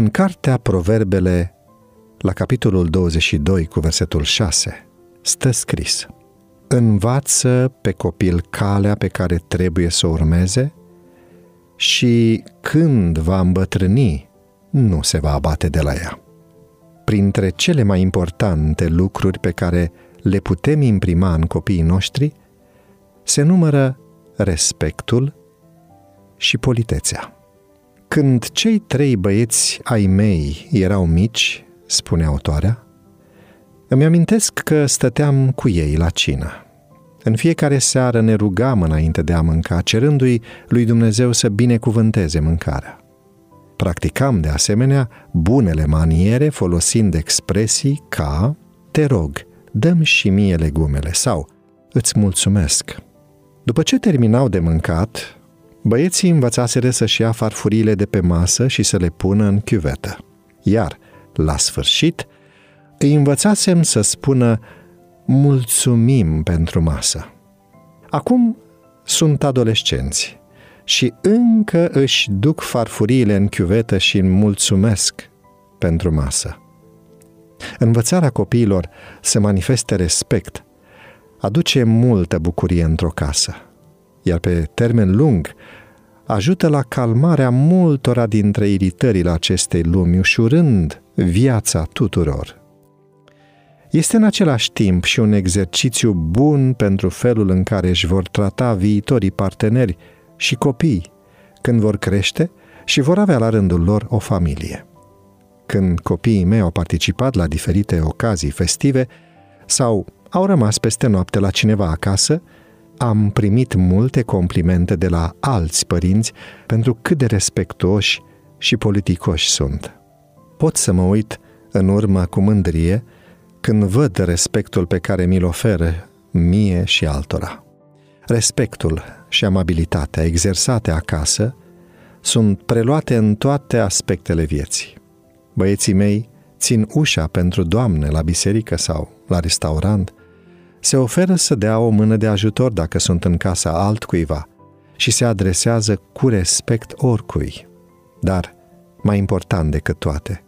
În cartea Proverbele, la capitolul 22 cu versetul 6, stă scris Învață pe copil calea pe care trebuie să o urmeze și când va îmbătrâni, nu se va abate de la ea. Printre cele mai importante lucruri pe care le putem imprima în copiii noștri se numără respectul și politețea. Când cei trei băieți ai mei erau mici, spune autoarea, îmi amintesc că stăteam cu ei la cină. În fiecare seară ne rugam înainte de a mânca, cerându-i lui Dumnezeu să binecuvânteze mâncarea. Practicam de asemenea bunele maniere folosind expresii ca te rog, dăm și mie legumele sau îți mulțumesc. După ce terminau de mâncat, băieții învățaseră să-și ia farfurile de pe masă și să le pună în chiuvetă. Iar, la sfârșit, îi învățasem să spună mulțumim pentru masă. Acum sunt adolescenți și încă își duc farfuriile în chiuvetă și îmi mulțumesc pentru masă. Învățarea copiilor să manifeste respect aduce multă bucurie într-o casă, iar pe termen lung ajută la calmarea multora dintre iritările acestei lumi, ușurând viața tuturor. Este în același timp și un exercițiu bun pentru felul în care își vor trata viitorii parteneri și copii când vor crește și vor avea la rândul lor o familie. Când copiii mei au participat la diferite ocazii festive sau au rămas peste noapte la cineva acasă, am primit multe complimente de la alți părinți pentru cât de respectoși și politicoși sunt. Pot să mă uit în urmă cu mândrie când văd respectul pe care mi-l oferă mie și altora. Respectul și amabilitatea exersate acasă sunt preluate în toate aspectele vieții. Băieții mei țin ușa pentru doamne la biserică sau la restaurant, se oferă să dea o mână de ajutor dacă sunt în casa altcuiva și se adresează cu respect oricui. Dar, mai important decât toate,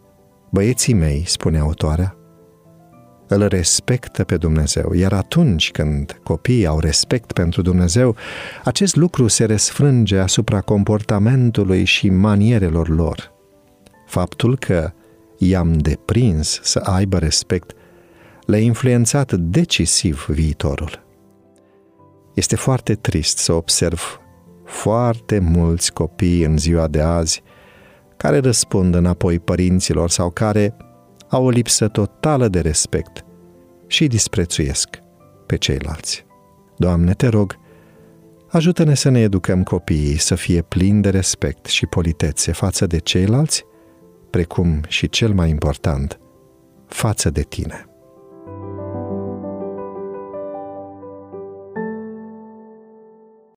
băieții mei, spune autoarea, îl respectă pe Dumnezeu, iar atunci când copiii au respect pentru Dumnezeu, acest lucru se resfrânge asupra comportamentului și manierelor lor. Faptul că i-am deprins să aibă respect le-a influențat decisiv viitorul. Este foarte trist să observ foarte mulți copii în ziua de azi care răspund înapoi părinților sau care au o lipsă totală de respect și disprețuiesc pe ceilalți. Doamne, te rog, ajută-ne să ne educăm copiii să fie plini de respect și politețe față de ceilalți, precum și cel mai important, față de tine.